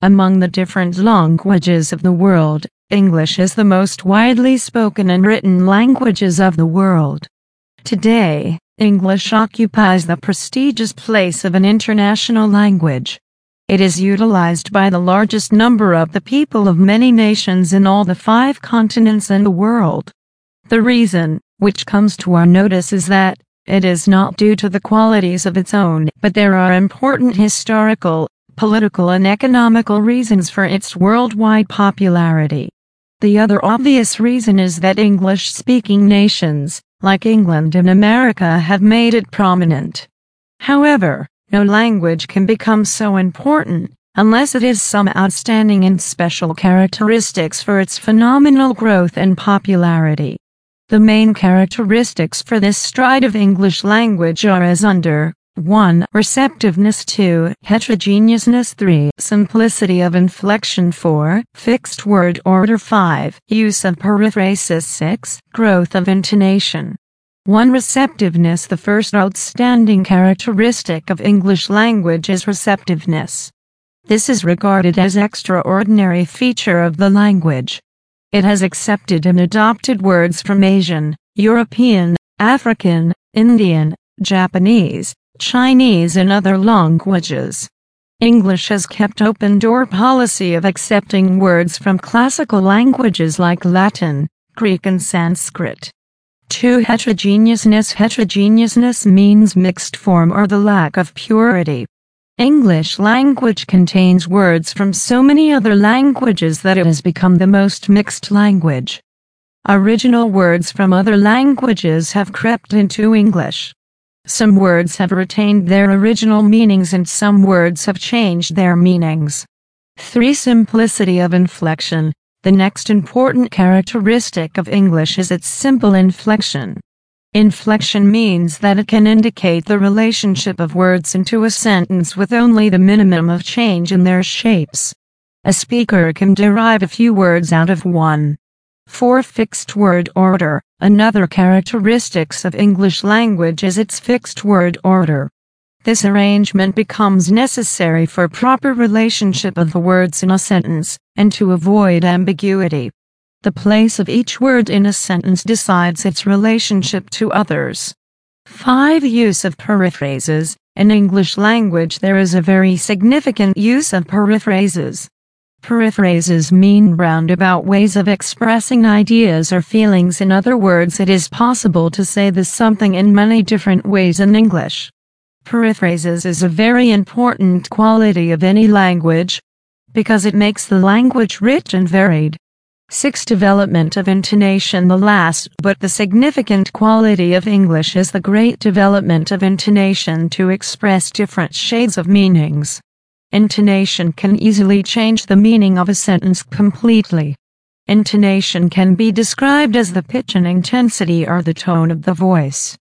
Among the different languages of the world, English is the most widely spoken and written languages of the world. Today, English occupies the prestigious place of an international language. It is utilized by the largest number of the people of many nations in all the five continents and the world. The reason, which comes to our notice is that, it is not due to the qualities of its own, but there are important historical, political and economical reasons for its worldwide popularity. The other obvious reason is that English-speaking nations, like England and America have made it prominent. However, no language can become so important unless it has some outstanding and special characteristics for its phenomenal growth and popularity. The main characteristics for this stride of English language are as under 1. Receptiveness 2. Heterogeneousness 3. Simplicity of inflection 4. Fixed word order 5. Use of periphrasis 6. Growth of intonation 1. Receptiveness The first outstanding characteristic of English language is receptiveness. This is regarded as extraordinary feature of the language. It has accepted and adopted words from Asian, European, African, Indian, Japanese, Chinese and other languages. English has kept open door policy of accepting words from classical languages like Latin, Greek and Sanskrit. 2. Heterogeneousness Heterogeneousness means mixed form or the lack of purity. English language contains words from so many other languages that it has become the most mixed language. Original words from other languages have crept into English. Some words have retained their original meanings and some words have changed their meanings. 3. Simplicity of inflection. The next important characteristic of English is its simple inflection. Inflection means that it can indicate the relationship of words into a sentence with only the minimum of change in their shapes. A speaker can derive a few words out of one. 4. Fixed word order. Another characteristics of English language is its fixed word order. This arrangement becomes necessary for proper relationship of the words in a sentence, and to avoid ambiguity. The place of each word in a sentence decides its relationship to others. 5. Use of periphrases. In English language there is a very significant use of periphrases. Periphrases mean roundabout ways of expressing ideas or feelings. In other words, it is possible to say the something in many different ways in English. Periphrases is a very important quality of any language because it makes the language rich and varied. 6. Development of intonation The last but the significant quality of English is the great development of intonation to express different shades of meanings. Intonation can easily change the meaning of a sentence completely. Intonation can be described as the pitch and intensity or the tone of the voice.